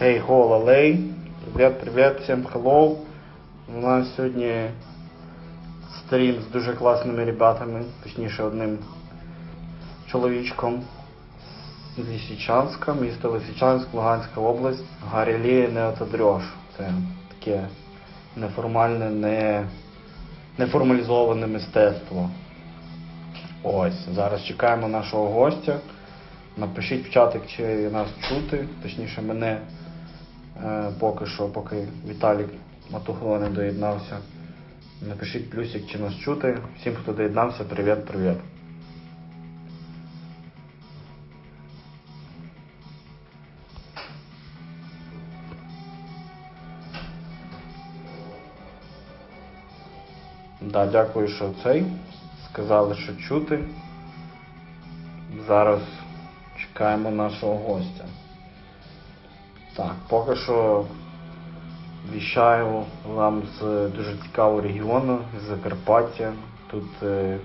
Hey ho, лалей. Привет, привет, всем hello. У нас сьогодні стрім з дуже класними ребятами, точніше одним чоловічком з Лисичанська, місто Лисичанськ, Луганська область. Гарілі не отодреш. Це таке неформальне, не, неформалізоване мистецтво. Ось, зараз чекаємо нашого гостя. Напишіть в чатик, чи нас чути, точніше мене поки що, поки Віталік Матухло не доєднався. Напишіть плюсик, чи нас чути. Всім, хто доєднався, привіт, привіт. Да, дякую, що цей. Сказали, що чути. Зараз чекаємо нашого гостя. Так, поки що віщаю вам з дуже цікавого регіону, з Закарпаття. Тут е,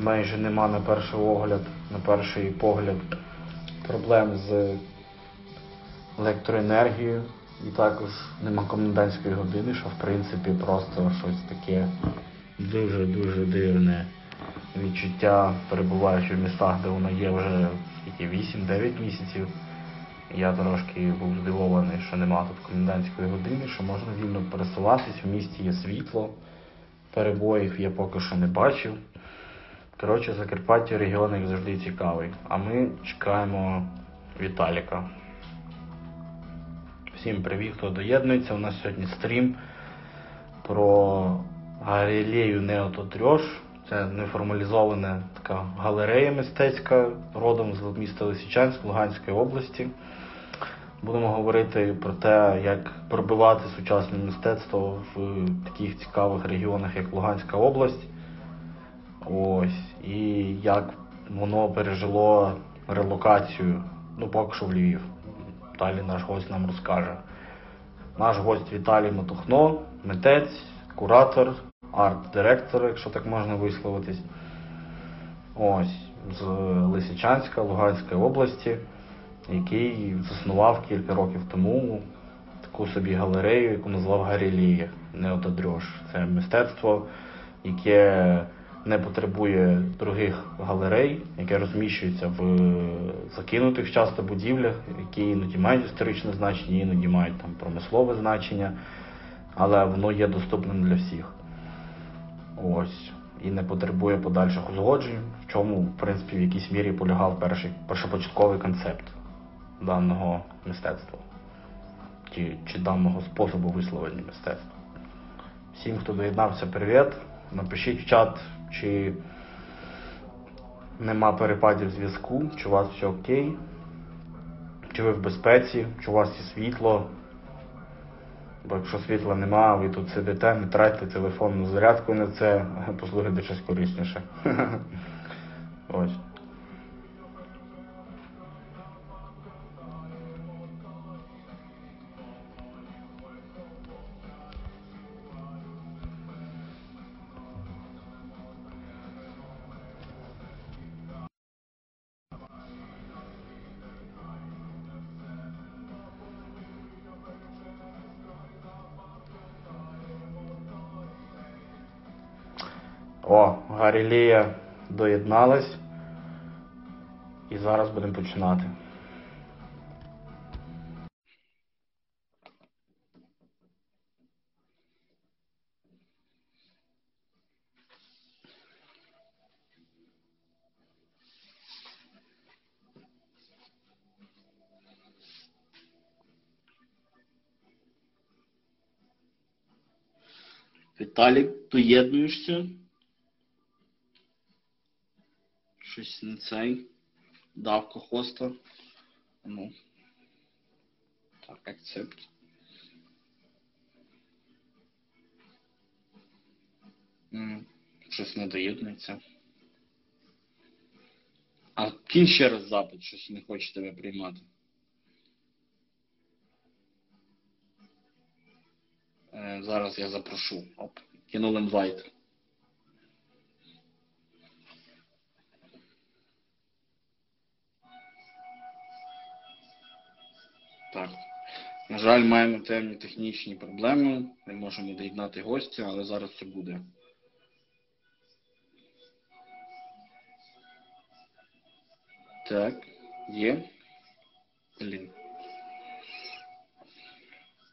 майже нема на перший огляд, на перший погляд проблем з електроенергією. І також нема комендантської години, що в принципі просто щось таке дуже-дуже дивне відчуття, перебуваючи в містах, де воно є вже скільки 8-9 місяців. Я трошки був здивований, що нема тут комендантської години, що можна вільно пересуватись, в місті є світло, перебоїв я поки що не бачив. Коротше, Закарпаття регіон як завжди цікавий. А ми чекаємо Віталіка. Всім привіт, хто доєднується. У нас сьогодні стрім про галерею Неототрьош. Це неформалізована така галерея мистецька родом з міста Лисичанськ Луганської області. Будемо говорити про те, як пробивати сучасне мистецтво в таких цікавих регіонах, як Луганська область. Ось. І як воно пережило релокацію, ну поки що в Львів. Далі наш гость нам розкаже. Наш гость Віталій Матухно, митець, куратор, арт-директор, якщо так можна висловитись. Ось, з Лисичанська, Луганської області, який заснував кілька років тому таку собі галерею, яку назвав Гарілія Неотодрьош. Це мистецтво, яке не потребує других галерей, яке розміщується в закинутих часто будівлях, які іноді мають історичне значення, іноді мають там промислове значення, але воно є доступним для всіх. Ось. І не потребує подальших узгоджень, в чому, в принципі, в якійсь мірі полягав перший першопочатковий концепт даного мистецтва чи, чи даного способу висловлення мистецтва. Всім, хто доєднався, привіт. Напишіть в чат, чи нема перепадів зв'язку, чи у вас все окей, чи ви в безпеці, чи у вас є світло. Бо якщо світла нема, ви тут сидите, не тратьте телефон на зарядку на це, послухайте щось корисніше. Ось. О, Гарілія доєдналась. І зараз будемо починати. Віталік, доєднуєшся? Щось не цей. Давка хоста. Ну. Так, акцепт. Щось не доєднується. А кінь ще раз запит, щось не хоче тебе приймати. Е, зараз я запрошу. Оп, кинув інвайт. Так. На жаль, маємо темні технічні проблеми. Не можемо доєднати гостя, але зараз це буде. Так, є. Блін.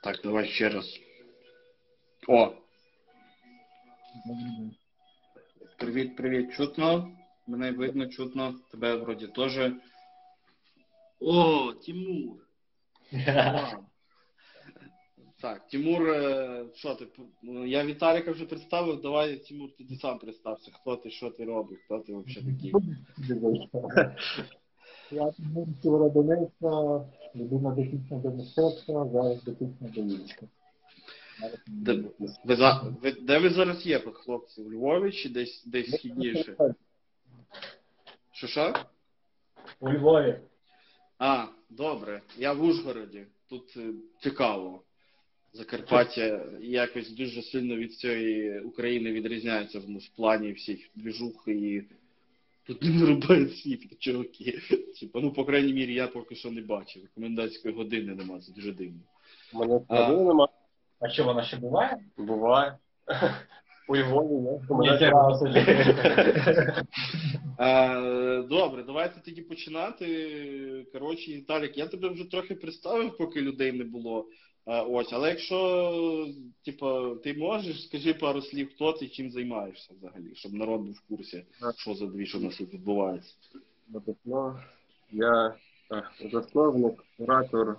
Так, давай ще раз. О! Привіт, привіт, чутно. Мене видно, чутно. Тебе вроді теж. О, Тимур! Так, Тимур, е, що ти? ну, Я Віталіка вже представив, давай, Тимур, ти сам представся. Хто ти, що ти робиш, хто ти взагалі такий? Я Тимур Сєвєродонецька, людина дотична до мистецтва, зараз дотична до війська. Де, ви, ви, де ви зараз є, хлопці? У Львові чи десь, десь східніше? Що що? У Львові. А, добре. Я в Ужгороді. Тут е, цікаво. Закарпаття якось дуже сильно від цієї України відрізняється в, в плані всіх двіжух і тут не вирубають світло, чуваки. Типа, ну, по крайній мірі, я поки що не бачив. Комендантської години нема, це дуже дивно. Мене А. складу нема. А що вона ще буває? Буває. У Львові. Е, Добре, давайте тоді починати. Коротше, Віталік, я тебе вже трохи представив, поки людей не було. Е, Ось, але якщо типу, ти можеш, скажи пару слів, хто ти, чим займаєшся взагалі, щоб народ був в курсі, що за дві, що у нас тут відбувається. Я е, засновник, куратор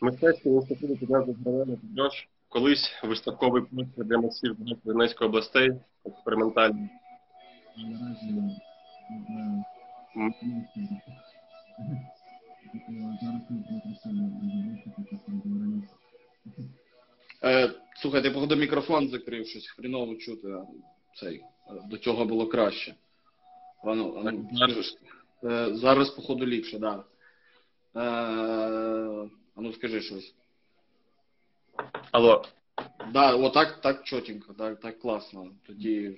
мистецького інституту підняти Підрож. Колись виставковий простір для митців Донецької областей, експериментальний. Е, слухай, ти походу мікрофон закрив, щось хріново чути. Цей, е, до цього було краще. Ану, ану, Так, скажи, е, зараз, походу, ліпше, так. Да. Ану, скажи щось. Алло, Да, отак так чотенько, так, так класно. Тоді.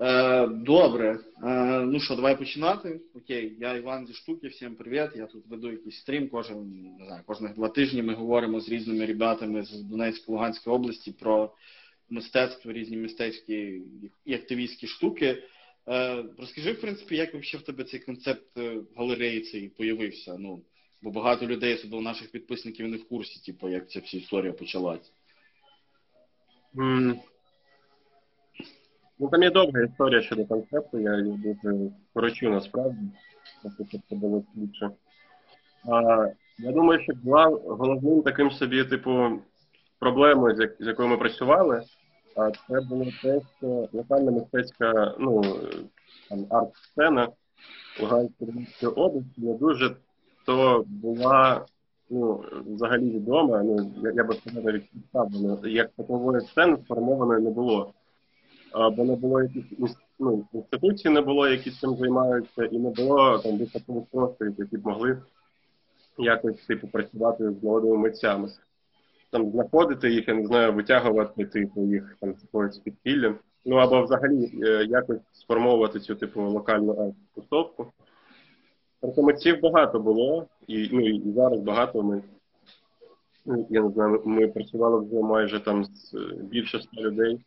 Е, добре. Е, ну що, давай починати. Окей, я Іван зі штуки, всім привіт. Я тут веду якийсь стрім кожен, не знаю, кожних два тижні ми говоримо з різними ребятами з Донецької Луганської області про мистецтво, різні мистецькі і активістські штуки. Е, розкажи, в принципі, як взагалі в тебе цей концепт е, галереї цей появився? Ну, бо багато людей, особливо наших підписників, не в курсі, типу, як ця вся історія почалась. М, Ну, там є довга історія щодо концепту, я її дуже корочу насправді, щоб це було. А, я думаю, що була головним таким собі, типу, проблемою, з, як- з якою ми працювали, а це було те, що локальна мистецька ну, арт-сцена Луганської області не дуже то була ну, взагалі відома, ну, я, би сказав навіть представлена, як такової сцени сформованої не було. Бо не було якихось ну, інституцій, не було, які цим займаються, і не було там високових просторів, які б могли якось типу працювати з молодими митцями. Там знаходити їх, я не знаю, витягувати типу їх там з підпілля. Ну або взагалі е, якось сформовувати цю типу локальну арт-тусовку. Митців багато було, і, ну, і зараз багато ми. ну, Я не знаю, ми, працювали вже майже там з е, більше ста людей.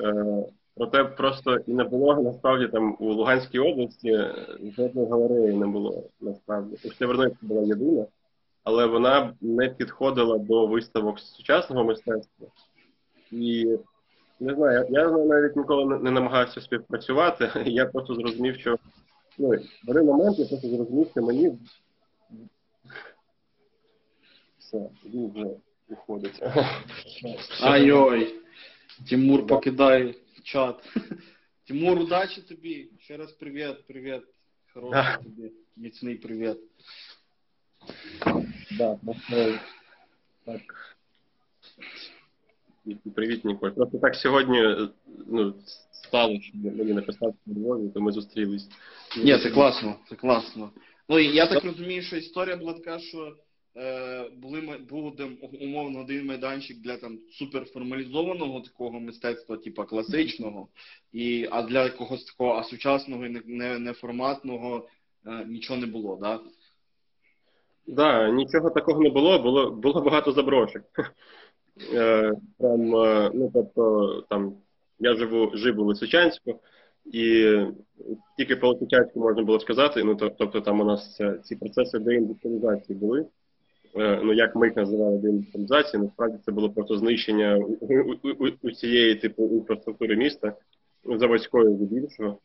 Е, проте просто і не було насправді там у Луганській області е, жодної галереї не було насправді. У Сєвєродонецьку була єдина, але вона не підходила до виставок сучасного мистецтва. І не знаю, я, навіть ніколи не намагався співпрацювати. Я просто зрозумів, що ну, в один момент я просто зрозумів, що мені все, він вже виходить. Ай-ой. Тимур покидає чат. Тимур, удачі тобі. Ще раз привіт, привіт. Хороший Да. тобі. Міцний привіт. Да, так. Привіт, Ніколь. Просто так сьогодні ну, що мені написав у Львові, то ми зустрілись. Ні, це класно, це класно. Ну і я так розумію, що історія була така, що е, були був один, умовно один майданчик для там суперформалізованого такого мистецтва, типу класичного, і, а для якогось такого а сучасного і не, не, неформатного е, нічого не було, да? Да, нічого такого не було, було, було багато заброшок. Е, Там, е, ну, тобто, там, я живу, жив у Лисичанську, і тільки по Лисичанську можна було сказати, ну, то- тобто там у нас ці процеси деіндустріалізації були. Е, Ну, як ми їх називали деіндустріалізації, насправді це було просто знищення у, у, у, у цієї типу інфраструктури міста, заводської здебільшого.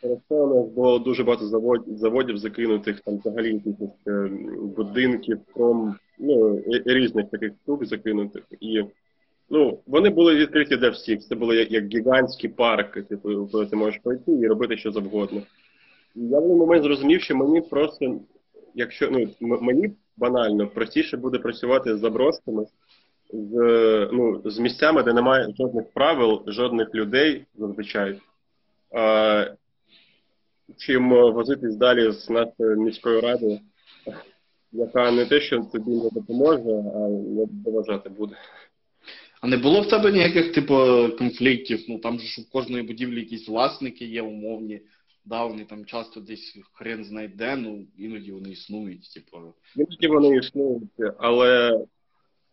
Через це у нас було дуже багато заводів, заводів закинутих, там взагалі якихось е, будинків, пром, ну, різних таких штук закинутих. І ну, вони були відкриті для всіх. Це було як, як гігантські парки, типу, коли ти можеш пройти і робити що завгодно. І я в один момент зрозумів, що мені просто, якщо ну, м- мені банально простіше буде працювати з заброшками, з, ну, з місцями, де немає жодних правил, жодних людей зазвичай. Е, чим возитись далі з нашою міською радою, яка не те, що тобі не допоможе, а не доважати буде. А не було в тебе ніяких, типу, конфліктів? Ну там же ж у кожної будівлі якісь власники є умовні. Да, вони там часто десь хрен знайде, ну іноді вони існують, типу. Іноді вони існують, але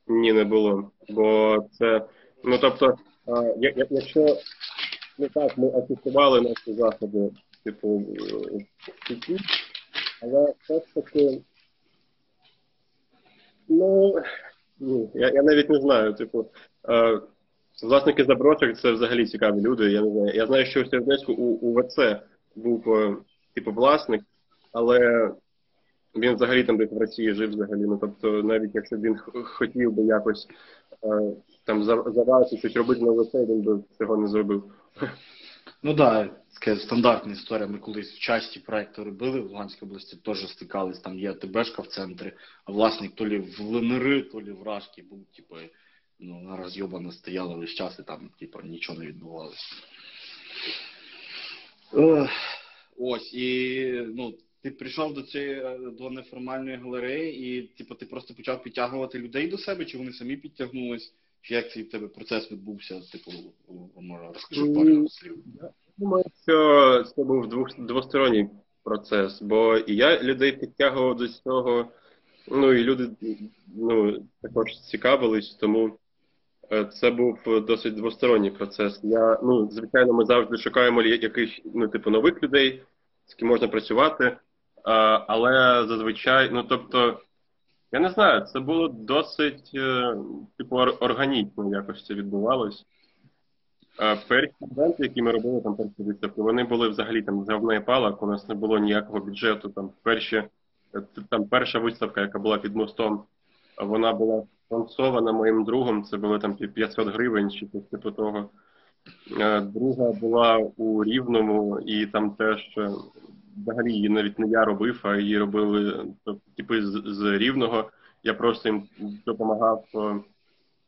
ні, не було. Бо це, ну тобто, якщо ну так, ми афішували наші заходи, типу, але все ж таки, ну, я, я навіть не знаю, типу, власники заброшок це взагалі цікаві люди. Я не знаю. Я знаю, що в Сєвєродонецьку у, у ВЦ був е, типу власник, але він взагалі там десь в Росії жив взагалі. Ну тобто, навіть якщо він хотів би якось е, там за- завадити щось робити на ВЦ, він би цього не зробив. Ну да, така стандартна історія. Ми колись в часті проекту робили в Луганській області, теж стикались. Там є ТБшка в центрі, а власник то лі в ЛНР, то лі в Рашки був, типу, ну, вона розйобана стояла весь час і там, типу, нічого не відбувалося. Ось, і ну, ти прийшов до цієї е, до неформальної галереї, і типу, ти просто почав підтягувати людей до себе, чи вони самі підтягнулись? Чи як цей в тебе процес відбувся? Типу, може, розкажи пару слів. Думаю, що це був двох, двосторонній процес, бо і я людей підтягував до цього, ну і люди ну, також цікавились, тому це був досить двосторонній процес. Я, ну, звичайно, ми завжди шукаємо якихось ну, типу, нових людей, з ким можна працювати, а, але зазвичай, ну тобто, я не знаю, це було досить е, типу, органічно якось це відбувалось. Е, Перші івенти, які ми робили, там перші виставки, вони були взагалі там з палок, у нас не було ніякого бюджету. Там перші, е, там перша виставка, яка була під мостом, е, вона була спонсована моїм другом, це було там пів- 500 гривень чи типу того. Е, Друга була у Рівному, і там теж е, взагалі її навіть не я робив, а її робили тобто, типи з, з Рівного. Я просто їм допомагав е,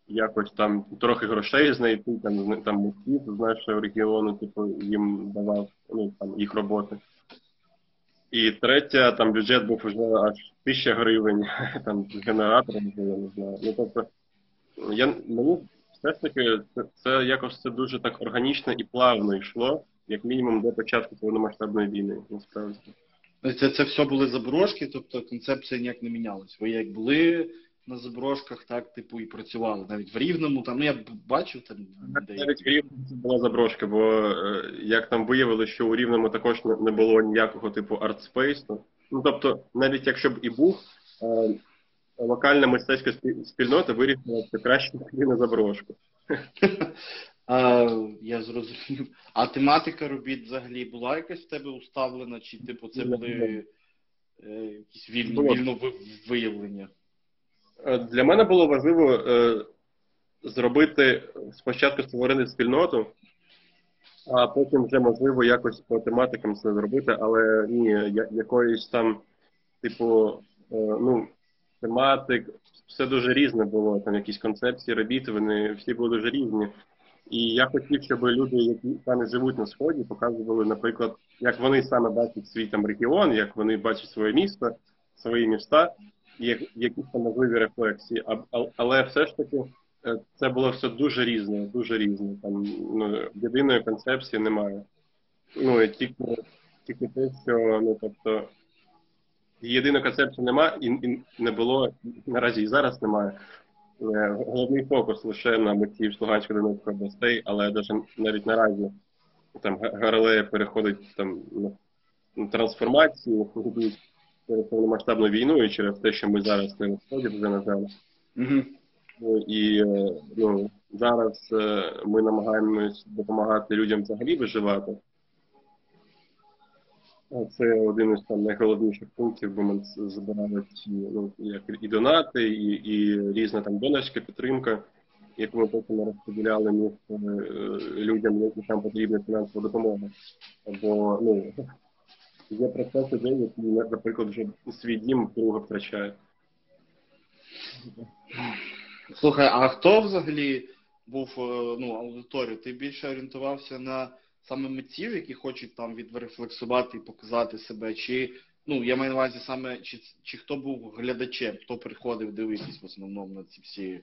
якось там трохи грошей знайти, там, там митців з нашого регіону, типу, їм давав ну, там, їх роботи. І третя, там бюджет був вже аж тисяча гривень, там з генератором, я не знаю. Ну, тобто, я, мені все ж таки це, це якось це дуже так органічно і плавно йшло, як мінімум до початку повномасштабної війни, насправді. Це, це все були заброшки, тобто концепція ніяк не мінялась. Ви як були на заброшках, так, типу, і працювали. Навіть в Рівному, там, ну я бачив там деякі. Навіть в Рівному це була заброшка, бо е, як там виявили, що у Рівному також не- не було ніякого типу артспейсу. Ну тобто, навіть якщо б і був, е, локальна мистецька спі- спільнота вирішила, що краще на заброшку. А, я зрозумів. А тематика робіт взагалі була якась в тебе уставлена, чи типу це були е, якісь вільні, Було. вільно виявлення? Е, Для мене було важливо зробити спочатку створити спільноту, а потім вже можливо якось по тематикам це зробити, але ні, якоїсь там, типу, е, ну, тематик, все дуже різне було. Там якісь концепції робіт, вони всі були дуже різні. І я хотів, щоб люди, які саме живуть на сході, показували, наприклад, як вони саме бачать свій там регіон, як вони бачать своє місто, свої міста, як, якісь там можливі рефлексії. А, але все ж таки це було все дуже різне, дуже різне. Там ну, єдиної концепції немає. Ну і тільки, тільки те, що ну тобто єдиної концепції нема і, і не було наразі і зараз немає. Е, Головний фокус лише на митців Луганської Донецької областей, але навіть наразі там Га- переходить там на- на трансформацію через повномасштабну війну і через те, що ми зараз на сході вже на жаль. Ну, І е, ну, зараз е, ми намагаємось допомагати людям взагалі виживати. Це один із там найголовніших пунктів, бо ми з- збирали ці ну, як і донати, і, і різна там донорська підтримка, яку ми потім розподіляли між е, людям, яким там потрібна фінансова допомога. Бо ну, є процес людей, які, наприклад, вже свій дім вдруге втрачають. Слухай, а хто взагалі був е, ну, аудиторією? Ти більше орієнтувався на саме митців, які хочуть там відрефлексувати і показати себе? Чи ну я маю на увазі саме чи, чи хто був глядачем, хто приходив дивитись в основному на ці всі е,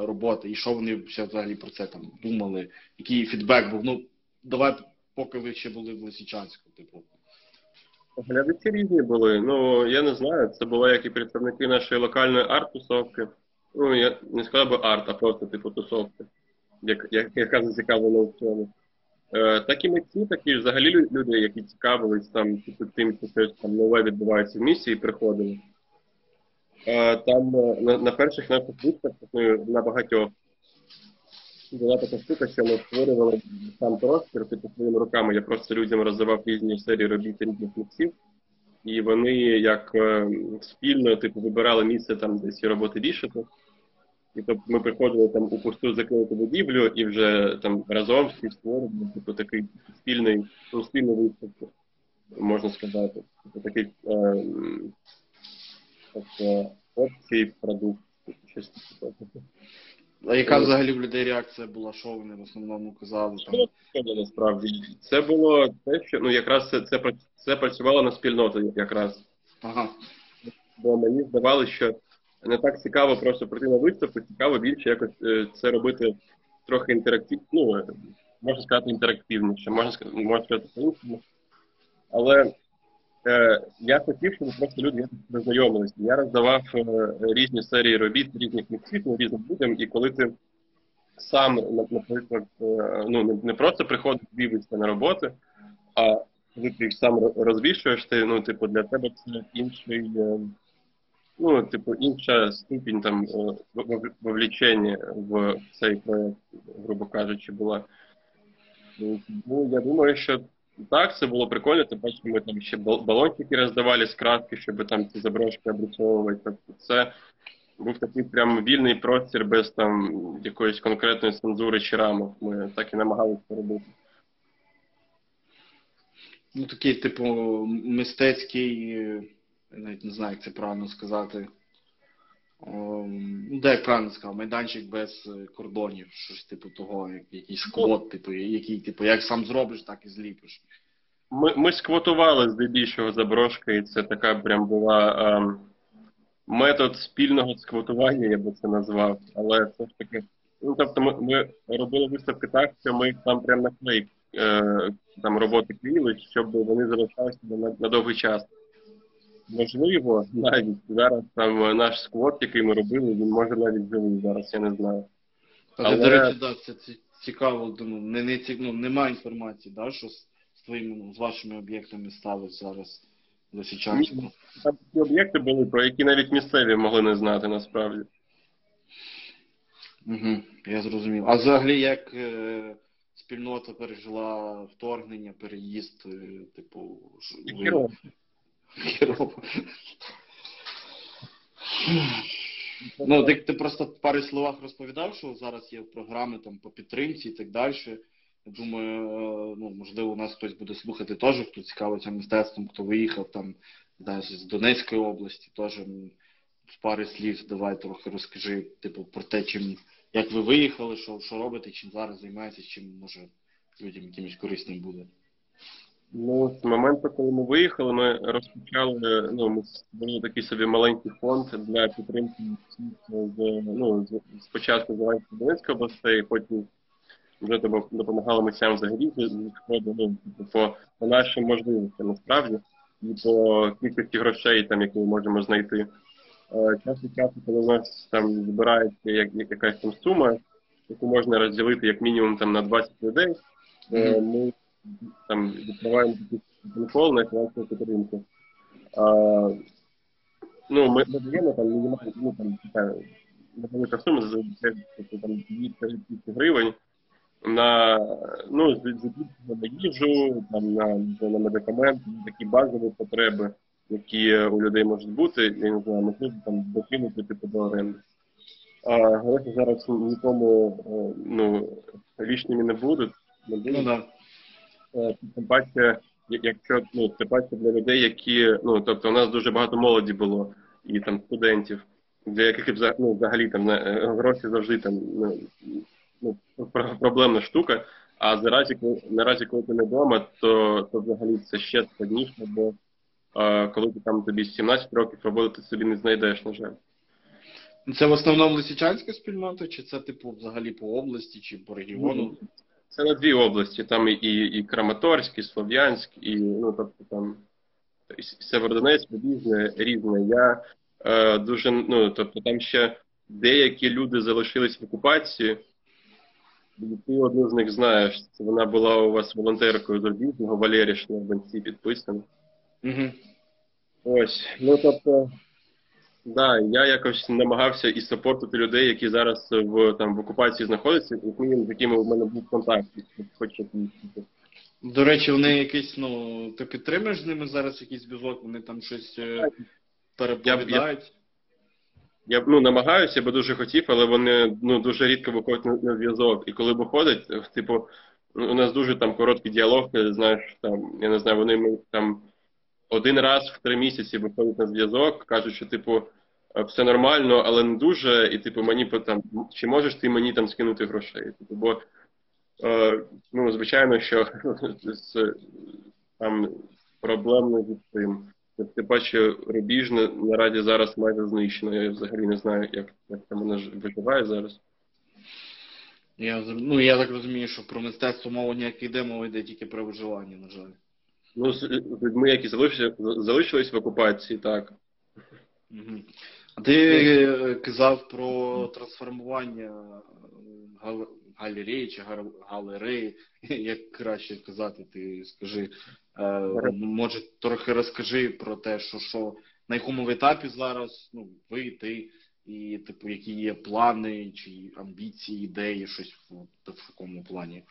роботи, і що вони взагалі про це там думали? Який фідбек був? Ну давай, поки ви ще були в Лисичанську, типу. Глядачі різні були. Ну я не знаю. Це були як і представники нашої локальної арт-тусовки. Ну я не сказав би арт, а просто типу тусовки, як, як, яка зацікавлена в цьому. Е, так і митці, такі ж взагалі люди, які цікавились там типу, тим, що щось там нове відбувається в місті, і приходили. Е, там е, на, на перших наших виставках, ну, на багатьох, була така штука, що ми створювали сам простір типу своїми руками. Я просто людям роздавав різні серії робіт різних митців, і вони як е, спільно типу вибирали місце там, де ці роботи вішати. І тобто ми приходили там у пусту закриту будівлю і вже там разом всі створювали типу такий спільний, ну, спільну виставку, можна сказати. Типу такий е, тобто, общий продукт. щось таке. А яка взагалі в людей реакція була, що вони в основному казали там? Що це насправді? Це було те, що ну якраз це, це, це працювало на спільноту якраз. Ага. Бо мені здавалося, що не так цікаво просто прийти на виставку, цікаво більше якось е, це робити трохи інтерактивно, ну, е, можна сказати, інтерактивніше, можна сказати, можна сказати по-іншому. Але е, я хотів, щоб просто люди познайомилися. Я роздавав е, різні серії робіт різних ну, різним людям, і коли ти сам, наприклад, е, ну не, просто приходиш дивишся на роботи, а коли ти їх сам розвішуєш, ти ну, типу, для тебе це інший, е, ну, типу, інша ступінь там е, вовлічення в цей проект, грубо кажучи, була. Ну, я думаю, що так, це було прикольно, тим паче ми там ще балончики роздавали з краски, щоб там ці заброшки обрисовувати. Тобто це був такий прям вільний простір без там якоїсь конкретної цензури чи рамок. Ми так і намагалися робити. Ну, такий, типу, мистецький, е, навіть не знаю, як це правильно сказати. Ем, Ну, де як правильно сказав, майданчик без е, кордонів, щось типу того, якийсь код, типу, який, типу, як сам зробиш, так і зліпиш. Ми, ми сквотували здебільшого заброшки, і це така прям була ем, метод спільного сквотування, я би це назвав. Але все ж таки, ну тобто, ми, ми робили виставки так, що ми там прям наклей, е, там роботи клеїли, щоб вони залишалися на, на довгий час. Можливо, навіть зараз там е, наш сквот, який ми робили, він може навіть живий зараз, я не знаю. Але- До речі, да, це цікаво, ну, не, не, ці- ну, немає інформації, да, що з, з твоїми, з вашими об'єктами сталося зараз в Лисичанську. Там такі об'єкти були, про які навіть місцеві могли не знати насправді. Угу, я зрозумів. А взагалі, як е, спільнота пережила вторгнення, переїзд, е, типу, ж- Хірово. Ну, ти, ти просто в парі словах розповідав, що зараз є програми там по підтримці і так далі. Я думаю, е, ну, можливо, у нас хтось буде слухати теж, хто цікавиться мистецтвом, хто виїхав там навіть з Донецької області, теж в парі слів давай трохи розкажи, типу, про те, чим як ви виїхали, що, що робите, чим зараз займаєтесь, чим може людям якимось корисним буде. Ну, з моменту, коли ми виїхали, ми розпочали, ну, ми створили такий собі маленький фонд для підтримки з, ну, з- спочатку з Донецької областей, потім вже допомагали митцям взагалі ну, типу, по, по нашим можливостям, насправді. і по кількості грошей, там, які ми можемо знайти. Е, Час від часу, коли у нас там збирається як, як якась там сума, яку можна розділити як мінімум там на 20 людей, е, ми там відкриваємо контрол на фінансову підтримку. А, ну, ми ми даємо там мінімальну, ну, там, така невелика сума, зазвичай там 2-3 тисячі гривень на, ну, на їжу, там, на, на медикаменти, такі базові потреби, які у людей можуть бути, я не знаю, можливо, там докинути типу до оренди. А гроші зараз нікому е, ну, лишніми не будуть. Не будуть. Ну да. Е, Тим паче, якщо ну, тим паче для людей, які ну тобто у нас дуже багато молоді було і там студентів, для яких ну, взагалі там на- е, гроші завжди там ну, ну, проблемна штука. А наразі, коли наразі, коли ти не вдома, то, то взагалі це ще складніше, бо е, коли ти там тобі 17 років роботи ти собі не знайдеш, на жаль. Це в основному лисичанська спільнота, чи це, типу, взагалі по області, чи по регіону? Це на дві області, там і, і Краматорськ, і Слов'янськ, і ну тобто там і Северодонецьк різне, різне. Я е, дуже ну тобто там ще деякі люди залишились в окупації, і ти одну з них знаєш. Вона була у вас волонтеркою з Орбізного, Валерішна в банці підписана. Угу. Ось, ну тобто, да, я якось намагався і сапортити людей, які зараз в там в окупації знаходяться, і з якими в мене був контакт, хоч. До речі, вони якісь, ну, ти підтримуєш з ними зараз якийсь зв'язок, вони там щось е, переповідають. Я ну намагаюся, бо дуже хотів, але вони ну дуже рідко виходять на, на зв'язок. І коли виходять, типу, ну, у нас дуже там короткий діалог, е, знаєш, там я не знаю, вони там один раз в три місяці виходять на зв'язок, кажуть, що типу е, все нормально, але не дуже. І типу, мені там чи можеш ти мені там скинути грошей? Типу, бо е, ну звичайно, що з там проблемно зі цим. Тим паче рубіжне наразі зараз майже знищено. Я взагалі не знаю, як, як там вона виживає зараз. Я, ну, я так розумію, що про мистецтво мова ніяк йде, мова йде тільки про виживання, на жаль. Ну, з з людьми, які залишились в окупації, так. Угу. Ти е, казав про трансформування е, гал- галереї чи галереї, як краще казати, ти скажи. Е, може, трохи розкажи про те, що, що на якому етапі зараз, ну, ви, ти, і типу, які є плани, чи амбіції, ідеї, щось в, в такому плані.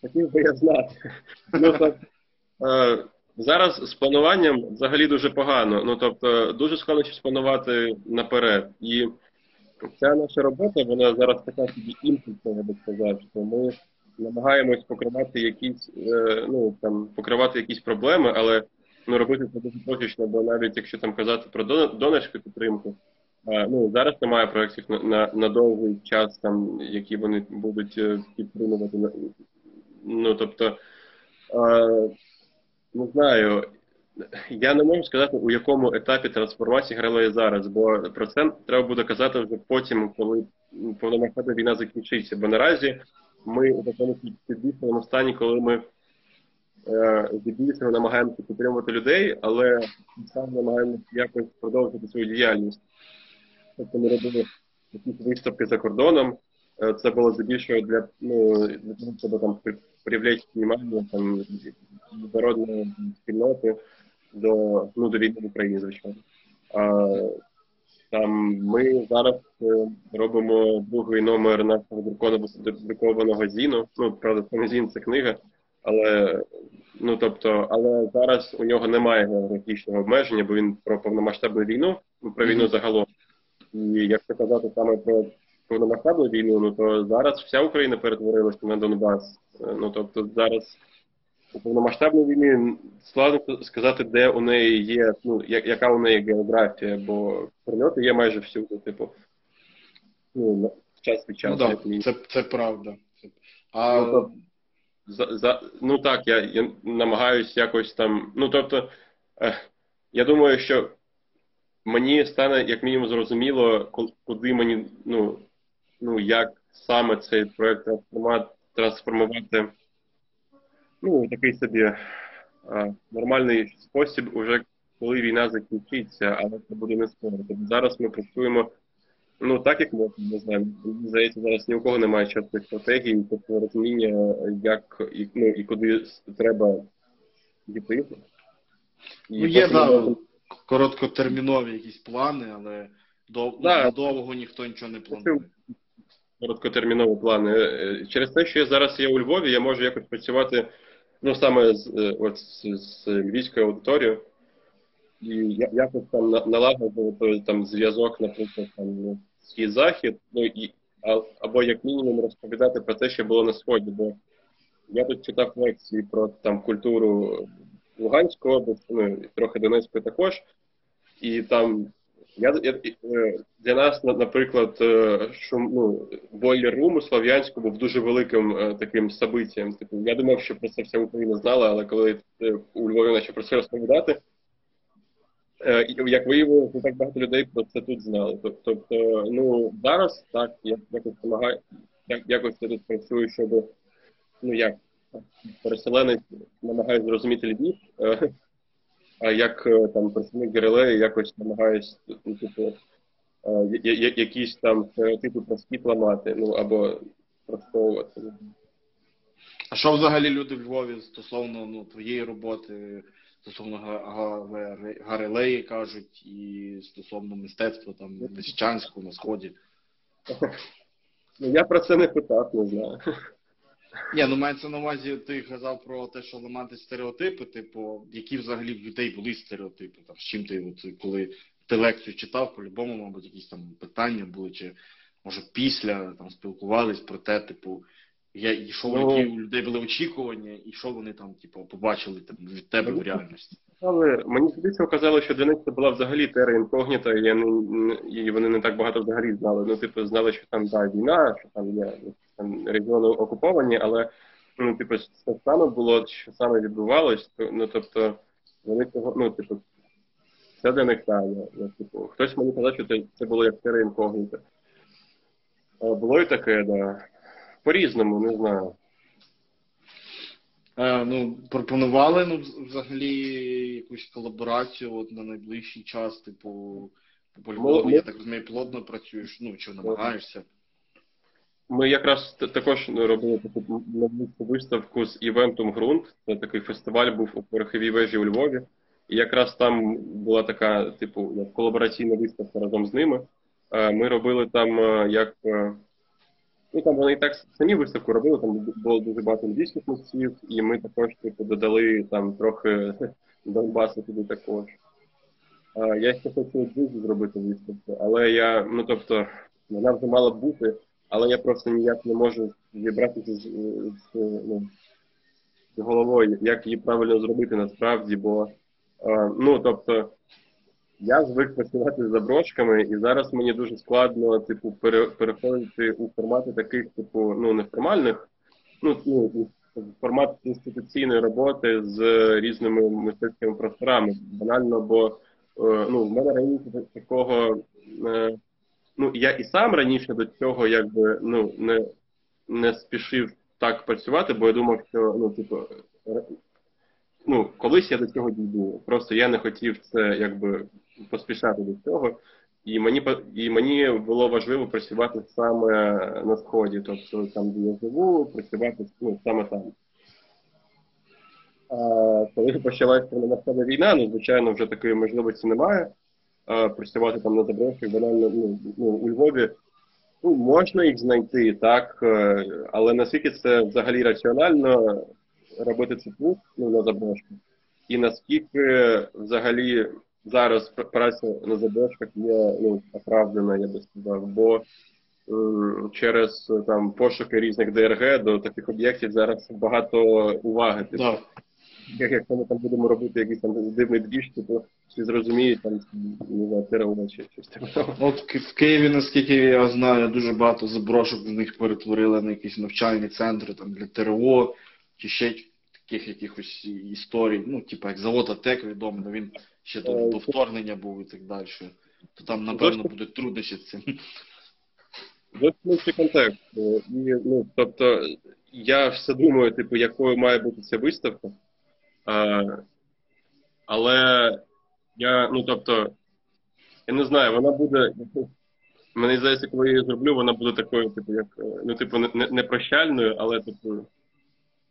Хотів би я знати. Ну, зараз з плануванням взагалі дуже погано. Ну, тобто, дуже складно щось планувати наперед. І ця наша робота, вона зараз така собі імпульсна, я би сказав, що ми намагаємось покривати якісь, е, ну, там, покривати якісь проблеми, але ну, робити це дуже точечно, бо навіть якщо там казати про дон- донорську підтримку, е, ну, зараз немає проєктів на, на, на довгий час, там, які вони будуть е, підтримувати. Ну, тобто, не знаю, я не можу сказати, у якому етапі трансформації грала зараз, бо про це треба буде казати вже потім, коли повномасштабна війна закінчиться. Бо наразі ми у такому підвішеному стані, коли ми е, здебільшого намагаємося підтримувати людей, але саме намагаємося якось продовжити свою діяльність. Тобто ми робили якісь виставки за кордоном. Е, Це було здебільшого для ну для того, щоб там привлечь внимание там міжнародної спільноти до ну до війни в Україні, звичайно. А, там ми зараз е, робимо другий номер нашого друкованого зіну. Ну правда, це не зін, це книга, але ну тобто, але зараз у нього немає географічного обмеження, бо він про повномасштабну війну, ну, про війну загалом. І якщо казати саме про повномасштабну війну, ну то зараз вся Україна перетворилася на Донбас. Е, Ну тобто зараз у повномасштабній війні складно сказати, де у неї є, ну я- яка у неї географія, бо прильоти є майже всюди, типу, ну час від часу. Ну мінімум. це, це правда. А, Ну, то- За, за, ну так, я, я намагаюсь якось там. Ну тобто, е, я думаю, що мені стане як мінімум зрозуміло, куди мені, ну, ну як саме цей проект трансформувати ну, такий собі нормальний спосіб, уже коли війна закінчиться, але це буде не скоро. Тобто зараз ми працюємо ну так, як можна, не знаю. Мені здається, зараз ні у кого немає чіткої стратегії, тобто розуміння, як і, ну, і куди треба йти. Ну, є, да, ми- короткотермінові якісь плани, але дов... Да. надовго ніхто нічого не планує. Короткотермінові плани. Е, Через те, що я зараз є у Львові, я можу якось працювати ну саме з, е, от, з, з львівською аудиторією. І якось там на- налагоджувати там зв'язок, наприклад, там схід-захід, ну і або як мінімум розповідати про те, що було на сході. Бо я тут читав лекції про там культуру Луганської області, ну і трохи Донецької також. І там я, я е, для нас, наприклад, е, шум, ну, бойлер рум у Слов'янську був дуже великим е, таким событием. Типу, я думав, що про це вся Україна знала, але коли у Львові почав про це розповідати, як виявилося, не так багато людей про це тут знали. Тобто, ну зараз так, я якось як, якось я тут працюю, щоб ну як переселенець намагаюся зрозуміти Львів. А як е, там представник Герелеї якось намагаюсь ну, типу, е, я- я- якісь там стереотипи про схід ламати, ну або просовувати. А що взагалі люди в Львові стосовно ну, твоєї роботи, стосовно га- га- Гарелеї кажуть, і стосовно мистецтва там Лисичанського на сході? Ну я про це не питав, не знаю. Ні, ну мається на увазі, ти казав про те, що ламати стереотипи, типу, які взагалі в людей були стереотипи, там, з чим ти, от, коли ти лекцію читав, по-любому, мабуть, якісь там питання були, чи може після там спілкувались про те, типу, я, і що Ну. які у людей були очікування, і що вони там, типу, побачили там, від тебе в реальності. Але мені це казали, що для них це була взагалі тера інкогніта, і, вони не так багато взагалі знали. Ну, типу, знали, що там да, війна, що там є ну, там, регіони окуповані, але ну, типу, що саме було, що саме відбувалось, то, ну тобто, вони цього, ну, типу, це для них. Ну, типу, хтось мені казав, що це, це було як тера інкогніта. Було і таке, да. По-різному, не знаю. Е, ну, пропонували ну, взагалі якусь колаборацію от, на найближчий час, типу, по Львову, ми- я так розумію, плотно працюєш, ну, чи намагаєшся. Ми якраз також робили таку невеличку виставку з івентом ґрунт. Це такий фестиваль був у пороховій вежі у Львові. І якраз там була така, типу, як колабораційна виставка разом з ними. Е, Ми робили там е, як. е, Ну там вони і так самі виставку робили, там було дуже багато львівських митців, і ми також типу, додали там трохи Донбасу туди також. Я ще хочу дуже зробити виставку, але я, ну тобто, вона вже мала бути, але я просто ніяк не можу зібратися з, з, ну, з головою, як її правильно зробити насправді, бо е, ну тобто я звик працювати з заброшками, і зараз мені дуже складно, типу, пере, переходити у формати таких, типу, ну неформальних, ну, ну формат інституційної роботи з різними мистецькими просторами. Банально, бо е, ну, в мене раніше такого. Е, ну, я і сам раніше до цього якби ну, не, не спішив так працювати, бо я думав, що ну, типу, ну, колись я до цього дійду. Просто я не хотів це якби поспішати до цього. І мені і мені було важливо працювати саме на сході, тобто там, де я живу, працювати ну, саме там. А, коли почалася повномасштабна війна, ну звичайно, вже такої можливості немає. Працювати там на заброшках, банально ну, ну, у Львові. Ну, можна їх знайти, так, е, але наскільки це взагалі раціонально робити це тут, ну, на заброшках, і наскільки взагалі зараз праця на заброшках є ну, оправдана, я би сказав, бо через там пошуки різних ДРГ до таких об'єктів зараз багато уваги. Типу, Як якщо ми там будемо робити якийсь там дивний двіж, то всі зрозуміють там не знаю, ТРО чи щось таке. От в Києві, наскільки я знаю, дуже багато заброшок з них перетворили на якісь навчальні центри там, для ТРО чи ще таких якихось історій. Ну, типу, як завод АТЕК відомий, але він ще до, до вторгнення був і так далі. То там, напевно, будуть труднощі з цим. Зовсім контекст. Е, І, ну, тобто, я все думаю, типу, якою має бути ця виставка. А, але я, ну тобто, я не знаю, вона буде. Мені здається, коли я її зроблю, вона буде такою, типу, як е, ну, типу, не, не- прощальною, але типу,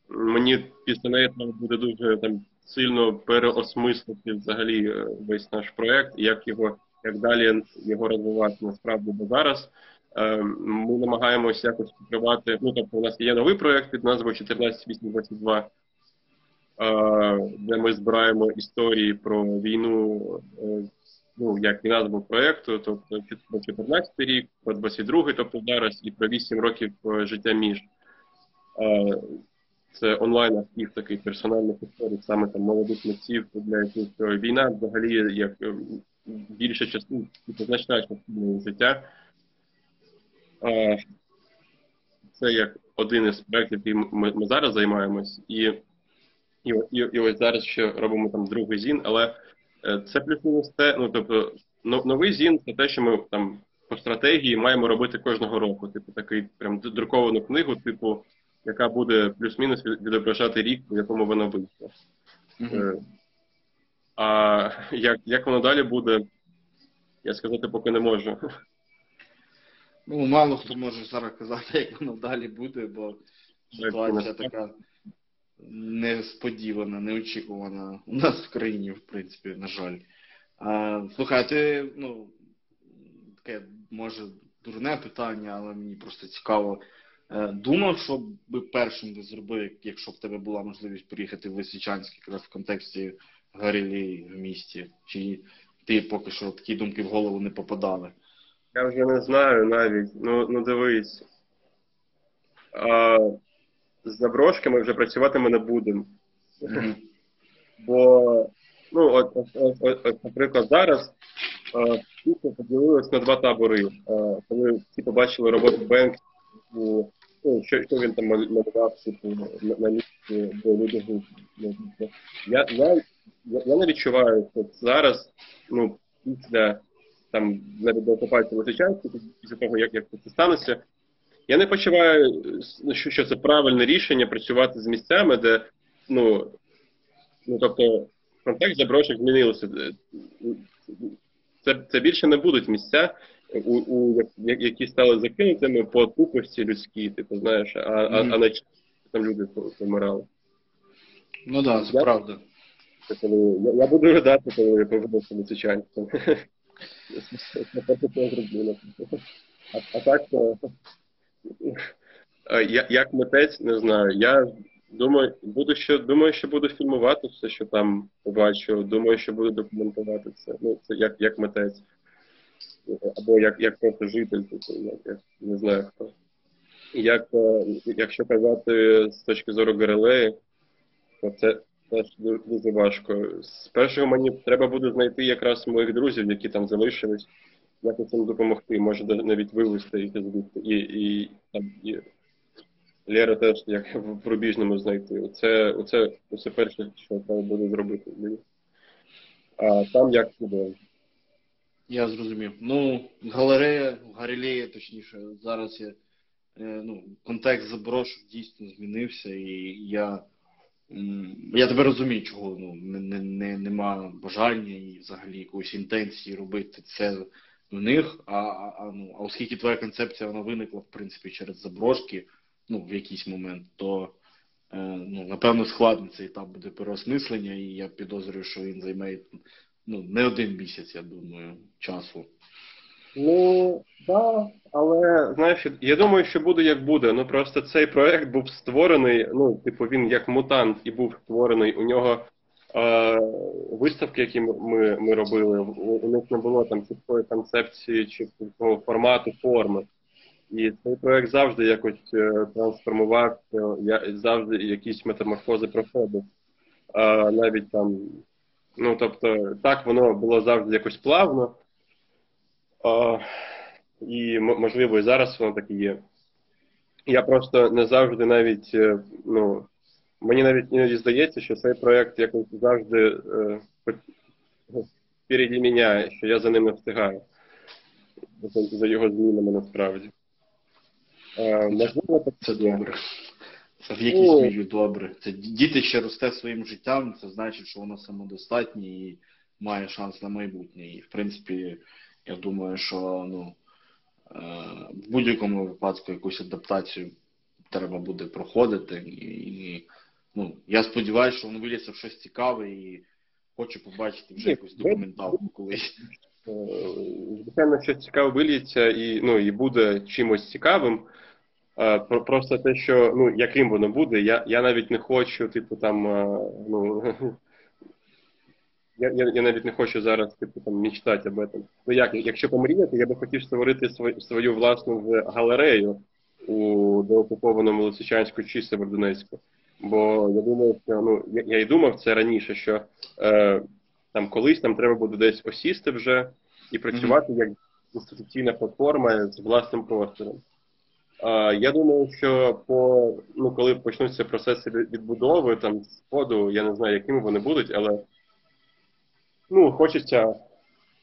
мені після неї треба буде дуже там сильно переосмислити взагалі е, весь наш проект, як його, як далі його розвивати насправді. Бо зараз е, ми намагаємося якось покривати. Ну, тобто, у нас є новий проект під назвою 14822, е, де ми збираємо історії про війну. е, Ну, як і назва проєкту, тобто про 14 рік, про 22 тобто зараз, і про 8 років е, життя між. Це онлайн архів такий персональних історій, саме там молодих митців, для яких е, війна взагалі як більша частина, значна частина життя. Це як один із проєктів, яким ми, ми зараз займаємось, і, і, і, і ось зараз ще робимо там другий зін, але е, це плюс-мінус те, ну тобто новий зін це те, що ми там по стратегії маємо робити кожного року. Типу такий прям друковану книгу, типу, яка буде плюс-мінус відображати рік, в якому вона вийшла. Е, А як, як воно далі буде, я сказати поки не можу. Ну, мало хто може зараз казати, як воно далі буде, бо ситуація така несподівана, неочікувана у нас в країні, в принципі, на жаль. А, слухай, ти, ну, таке, може, дурне питання, але мені просто цікаво. Е, Думав, що би першим би зробив, якщо б тебе була можливість приїхати в Лисичанськ, якраз в контексті Гарілі в місті, чи ти поки що такі думки в голову не попадали? Я вже не знаю навіть. Ну, ну дивись. А, з заброшками вже працювати ми не будемо. Мгм. Бо, ну, от, от, от, от, наприклад, зараз е, поділилися на два табори. Е, коли всі побачили роботу Бенкс, ну, що, що він там малював типу, на, на місці, де люди я, я, я не відчуваю, що зараз, ну, після там навіть до окупації Лисичанську, після того, як, як це станеться, я не почуваю, е, що, це правильне рішення працювати з місцями, де ну, ну тобто контекст заброшок змінився. Це, це більше не будуть місця, у, у, які стали закинутими по тупості людській, типу, знаєш, а, а, а не там люди помирали. Ну так, да, це Я- правда. Я, я буду ридати, коли я повернуся на Січанську. А, а так, е, я, як митець, не знаю. Я думаю, буду ще думаю, що буду фільмувати все, що там побачу. Думаю, що буду документувати це. Ну, це як, як митець. Або як, як просто житель, як, як не знаю хто. Як, е, якщо казати з точки зору Горелеї, то це теж дуже важко. Спершу мені треба буде знайти якраз моїх друзів, які там залишились, якось їм допомогти, може навіть вивезти їх звідти. І, і, там, і Лера теж як в Рубіжному знайти. Оце, оце, оце перше, що треба буде зробити. А там як буде. Я зрозумів. Ну, галерея, галерея, точніше, зараз я, е, ну, контекст заброшок дійсно змінився, і я, я тебе розумію, чого ну, не, не, нема бажання і взагалі якоїсь інтенції робити це в них. А, а, ну, а оскільки твоя концепція вона виникла, в принципі, через заброшки, ну, в якийсь момент, то е, ну, напевно складний цей етап буде переосмислення, і я підозрюю, що він займе ну, не один місяць, я думаю, часу. Ну, так, але знаєш, я думаю, що буде як буде. Ну просто цей проект був створений, ну, типу, він як мутант і був створений. У нього виставки, які ми, ми, робили, у, них не було там чіткої концепції, чіткого формату, форми. І цей проект завжди якось е, трансформувався, я, завжди якісь метаморфози проходив. Е, навіть там, ну тобто, так воно було завжди якось плавно. І можливо і зараз воно так і є. Я просто не завжди навіть, е, ну, мені навіть іноді здається, що цей проєкт якось завжди е, по- впереді мене, що я за ним не встигаю. За, за його змінами насправді. Е, можливо, так Це добре. Це в якійсь Ну. мірі добре. Це діти ще росте своїм життям, це значить, що воно самодостатнє і має шанс на майбутнє. І, в принципі, я думаю, що ну, е, в будь-якому випадку якусь адаптацію треба буде проходити. І, і ну, я сподіваюся, що воно виліться в щось цікаве і хочу побачити вже якусь документалку колись. Е, Звичайно, щось цікаве виліється і, ну, і буде чимось цікавим. Е, Просто те, що ну, яким воно буде, я, я навіть не хочу, типу, там, е, ну, я, я, я навіть не хочу зараз, типу, там, мечтати об этом. Ну, як, якщо помріяти, я би хотів створити свою, свою власну галерею у деокупованому Лисичанську чи Северодонецьку. Бо я думаю, що, ну, я, я і думав це раніше, що е, там колись нам треба буде десь осісти вже і працювати як інституційна платформа з власним простором. А, я думаю, що по ну, коли почнуться процеси відбудови там сходу, я не знаю, якими вони будуть, але ну, хочеться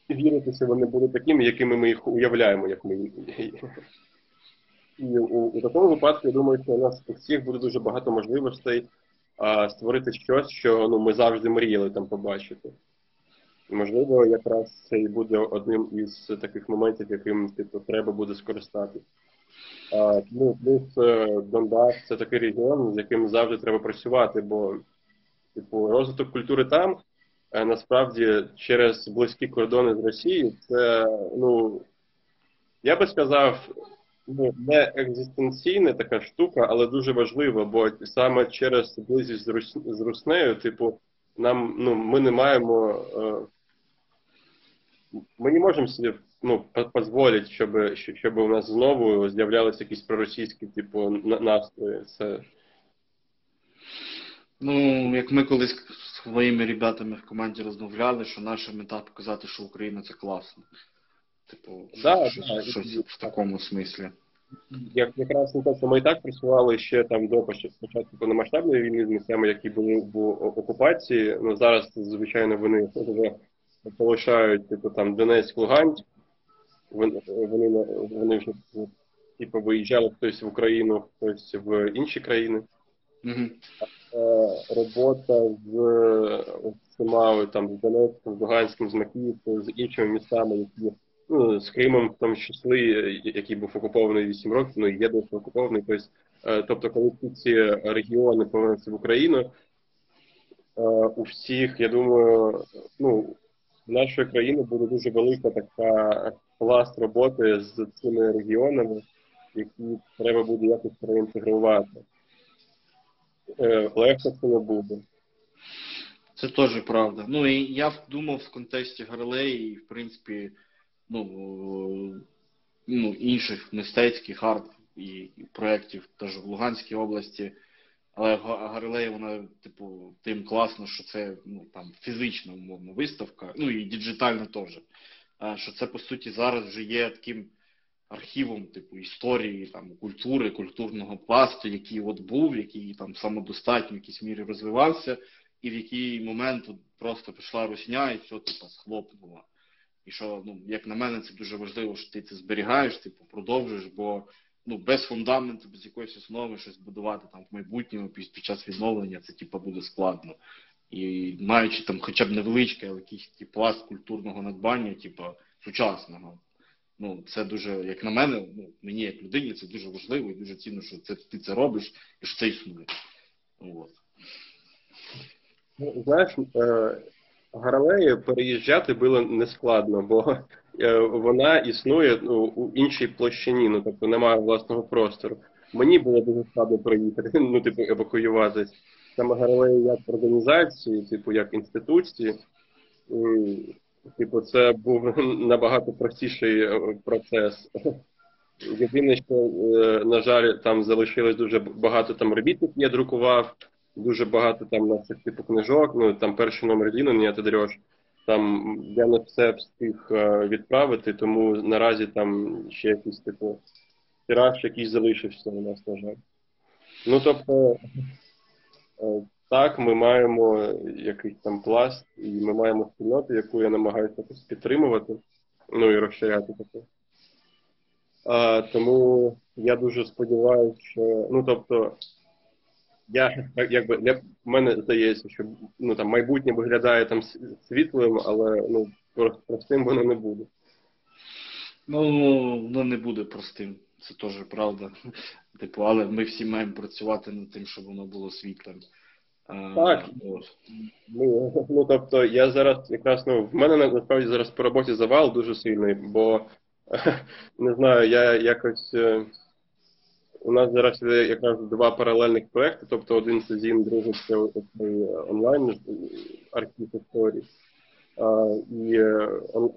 вірити, що вони будуть такими, якими ми їх уявляємо, як ми. І у, у такому випадку я думаю, що у нас у всіх буде дуже багато можливостей а, створити щось, що ну, ми завжди мріяли там побачити. Можливо, якраз це і буде одним із таких моментів, яким типу, треба буде скористатися. А, ну, плюс е, Донбас це такий регіон, з яким завжди треба працювати, бо типу, розвиток культури там е, насправді через близькі кордони з Росією, це, ну, я би сказав, ну, не екзистенційна така штука, але дуже важлива, бо саме через близькість з, Рус... з Руснею, типу, нам, ну, ми не маємо. Е... Ми не можемо собі ну, дозволити, щоб, щоб у нас знову з'являлися якісь проросійські, типу, настрої. Це Ну, як ми колись з своїми ребятами в команді розмовляли, що наша мета показати, що Україна це класно. Типу, Да, щось, да, щось і- в такому смислі. як, якраз не те, що ми і так працювали ще там до початку повномасштабної війни з місцями, які були в окупації. Ну зараз, звичайно, вони вже полишають, типу там Донецьк, Луганськ. Вони, вони, вони вже типу, виїжджали хтось в Україну, хтось в інші країни. Е, робота з всіма там з Донецьком, з Луганськом, з Макіївкою, з іншими містами, які ну з Кримом, в тому числі, е, який був окупований 8 років, ну і є досі окупований. Тобто, е, тобто, коли всі ці регіони повернуться в Україну, е, у всіх, я думаю, ну в нашої країни буде дуже велика така пласт роботи з цими регіонами, які треба буде якось переінтегрувати. Е, Легко це не буде. Це теж правда. Ну і я думав в контексті Гарлеї, і в принципі, ну, ну інших мистецьких арт і, проєктів теж в Луганській області. Але Га- Гарлея, вона, типу, тим класно, що це ну, там фізична умовно виставка, ну і діджитальна теж. Що це по суті зараз вже є таким архівом, типу, історії, там, культури, культурного пласту, який от був, який там самодостатньо в якійсь мірі розвивався, і в який момент от просто пішла русня і все типу, схлопнула. І що, ну, як на мене, це дуже важливо, що ти це зберігаєш, типу, продовжуєш, бо ну, без фундаменту, без якоїсь основи щось будувати там в майбутньому під, час відновлення, це типу, буде складно. І маючи там хоча б невеличкий, але якийсь типу, пласт культурного надбання, типу, сучасного. Ну, це дуже, як на мене, ну, мені як людині, це дуже важливо і дуже цінно, що це, ти це робиш і що це існує. От. Ну, знаєш, е, Гарлею переїжджати було нескладно, бо е, вона існує ну, у іншій площині, ну тобто немає власного простору. Мені було дуже складно приїхати, ну, типу, евакуюватись. Саме Гарлею як організації, типу, як інституції, типу, це був набагато простіший е, процес. Єдине, що, е, на жаль, там залишилось дуже багато там робіт, які я друкував, дуже багато там наших типу книжок, ну там перший номер Ліна, ти дрьош. Там я не все встиг е, відправити, тому наразі там ще якийсь типу тираж якийсь залишився у нас, на жаль. Ну тобто, е, так, ми маємо якийсь там пласт, і ми маємо спільноту, яку я намагаюся підтримувати, ну і розширяти таке. Тому я дуже сподіваюся, що ну тобто я якби для мене здається, що ну там майбутнє виглядає там світлим, але ну простим воно не буде. Ну, воно не буде простим. Це теж правда. Типу, але ми всі маємо працювати над тим, щоб воно було світлим. Так. Ну, ну тобто, я зараз якраз ну в мене насправді зараз по роботі завал дуже сильний, бо не знаю, я якось е, у нас зараз є якраз два паралельних проекти, тобто один це ЗІН, другий це онлайн е, архів історії. І е,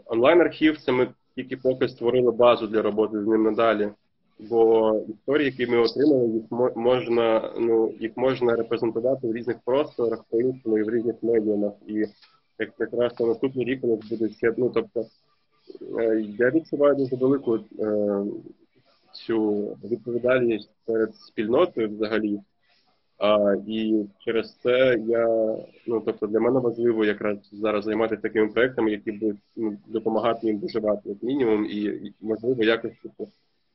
онлайн-архів це ми тільки поки створили базу для роботи з ним надалі. Бо історії, які ми отримали, їх можна, ну, їх можна репрезентувати в різних просторах, по-іншому і в різних медіумах. І як якраз на наступний рік у нас буде ще, ну тобто е, я відчуваю дуже велику е, цю відповідальність перед спільнотою взагалі. А, і через це я, ну тобто для мене важливо якраз зараз займатися такими проектами, які будуть ну, допомагати їм виживати як мінімум, і, і можливо якось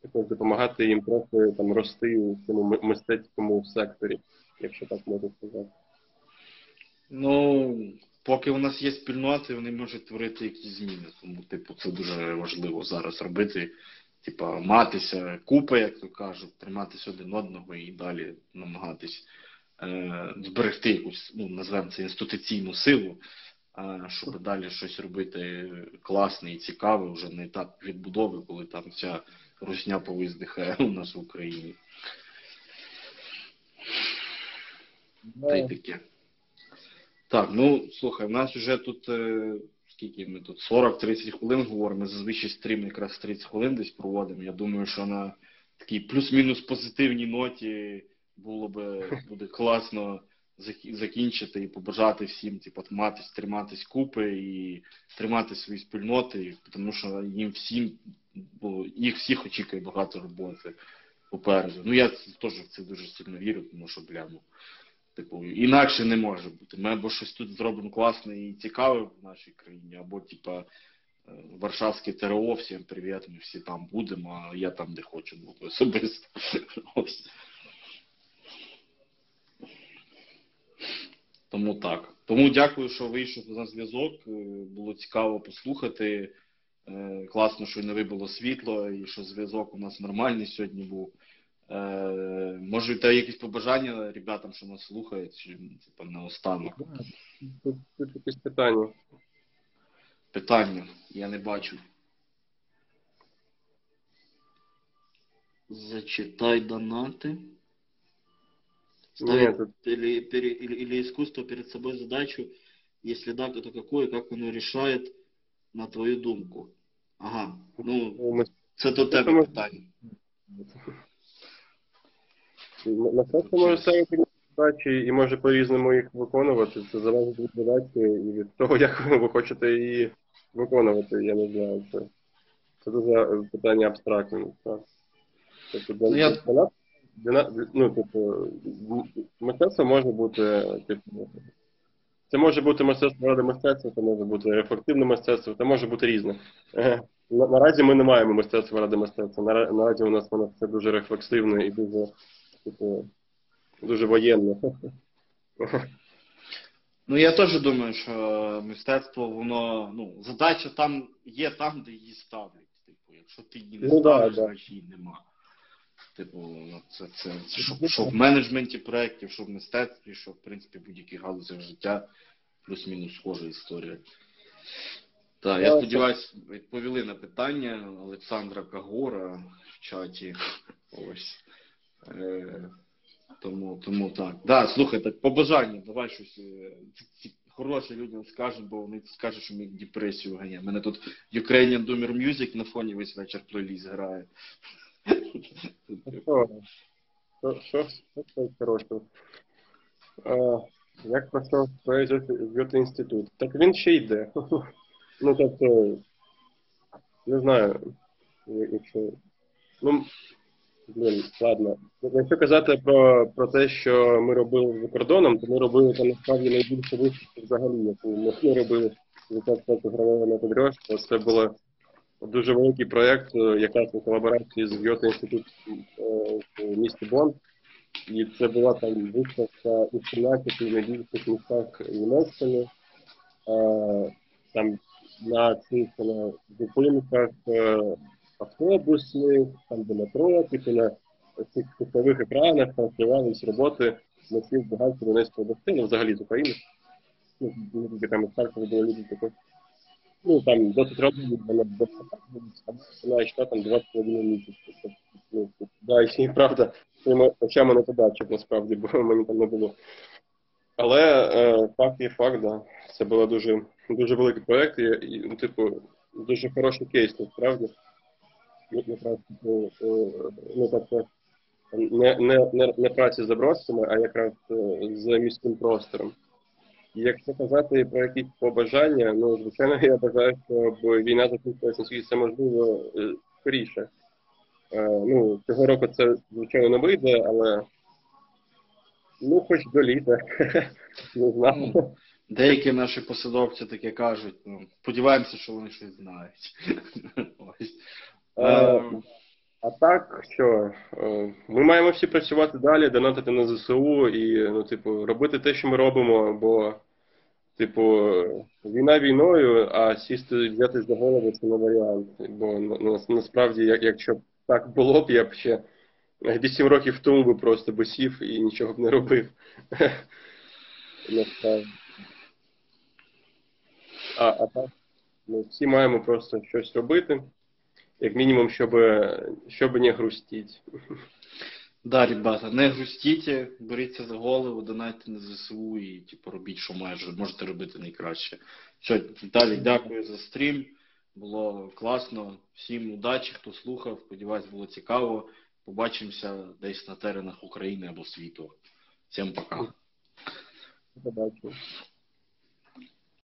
типу, допомагати їм трохи там рости у цьому мистецькому секторі, якщо так можна сказати. Ну, поки у нас є спільноти, вони можуть творити якісь зміни. Тому, типу, це дуже важливо зараз робити. Типа, матися купи, як то кажуть, триматися один одного і далі намагатись е, зберегти якусь, ну, назвемо це інституційну силу, е, щоб далі щось робити класне і цікаве вже на етап відбудови, коли там вся русня повиздихає у нас в Україні. Та й таке. Так, ну слухай, в нас вже тут е, скільки ми тут 40-30 хвилин говоримо. Ми зазвичай стрім якраз 30 хвилин десь проводимо. Я думаю, що на такій плюс-мінус позитивній ноті було би буде класно закінчити і побажати всім, типу, матись, триматись купи і тримати свої спільноти, тому що їм всім, бо їх всіх очікує багато роботи попереду. Ну я теж в це дуже сильно вірю, тому що бля, ну, Типу, інакше не може бути. Ми або щось тут зробимо класне і цікаве в нашій країні, або, типа, е, Варшавське ТРО, всім привіт, ми всі там будемо, а я там не хочу бути особисто. Тому так. Тому дякую, що вийшов на зв'язок. Е, Було цікаво послухати. Е, Класно, що не вибило світло, і що зв'язок у нас нормальний сьогодні був. Е, може, та якісь побажання ребятам, що нас слухають, чи типа наостанок. Тут, тут якісь питання. Питання я не бачу. Зачитай донаты. Нет, Ставить или, пере- или, или искусство перед собой задачу, если да, то какое, как оно решает, на твою думку. Ага, ну, Ну, ми- це до тебе питання. На це може ставити задачі і може по-різному їх виконувати. Це залежить від задачі і від того, як ви хочете її виконувати. Я не знаю. Це, це дуже питання абстрактне. Тобто Ну, я- ну, м- мистецтво може бути, типу, це може бути мистецтво ради мистецтва, це може бути рефлективне мистецтво, це може бути різне. Е, наразі ми не маємо мистецтва ради мистецтва. Наразі у нас воно все дуже рефлексивне і дуже, типу, дуже воєнне. Ну, я теж думаю, що мистецтво, воно, ну, задача там є там, де її ставлять. Типу, якщо ти її не Ну, ставиш, да. значить її нема. Типу, ну, це, це, це що, що в менеджменті проєктів, що в мистецтві, що в принципі будь-яких галузях життя, плюс-мінус схожа історія. Так, я сподіваюся, відповіли на питання Олександра Кагора в чаті. Ось. Е, тому, тому так. Да, слухай, так побажання, давай щось е, хороше людям скажемо, бо вони скажуть, що в депресію ганяємо. У мене тут Ukrainian Doomer Music на фоні весь вечір плейліст грає. Що, хорошого? Як пройшов в інститут? Так він ще йде. Ну, тобто, не знаю, якщо. Ну, блін, ладно. Якщо казати про, про те, що ми робили за кордоном, то ми робили там насправді найбільше виступів взагалі, яку ми робили з гравого на Подрьошку. Це було дуже великий проєкт, е, якраз у колаборації з Гьоте інститутом е, в місті Бонн. І це була там виставка у 17 найбільших містах Німеччини. Е, Там на цих зупинках автобусних, там де метро, типу на цих цифрових екранах транслювались роботи митців багатьох Донецької області, ну взагалі з України. Ну, тільки там із Харкова були люди також. Ну, там досить розумні, вона вона йшла там 21 місяць. Тобто, Ну, да, і правда, своїми очами не побачив насправді, бо мені там не було. Але е, факт є факт, да. Це був дуже, дуже великий проєкт, і, і ну, типу, дуже хороший кейс, насправді. Ну, Якраз типу, е, ну, тобто, не, не, не, не праці з забросами, а якраз е, з міським простором. Якщо казати про якісь побажання, ну звичайно, я бажаю, щоб війна закінчилася наскільки можливо е, скоріше. Е, ну, цього року це звичайно не вийде, але ну, хоч до літа. Не знаю. Деякі наші посадовці таке кажуть. Ну, сподіваємося, що вони щось знають. Ось. Е, А так, що е, ми маємо всі працювати далі, донатити на ЗСУ і, ну, типу, робити те, що ми робимо, бо, типу, війна війною, а сісти взяти за голову це не варіант. Бо на- на- насправді, як, якщо б так було б, я б ще 8 років тому би просто би сів і нічого б не робив. А так, ми всі маємо просто щось робити як мінімум, щоб, щоб не грустити. Да, ребята, не грустіть, беріться за голову, донайте на ЗСУ і типу, робіть, що майже можете робити найкраще. Все, Віталій, дякую за стрім. Було класно. Всім удачі, хто слухав. Сподіваюсь, було цікаво. Побачимося десь на теренах України або світу. Всім пока. Побачимо.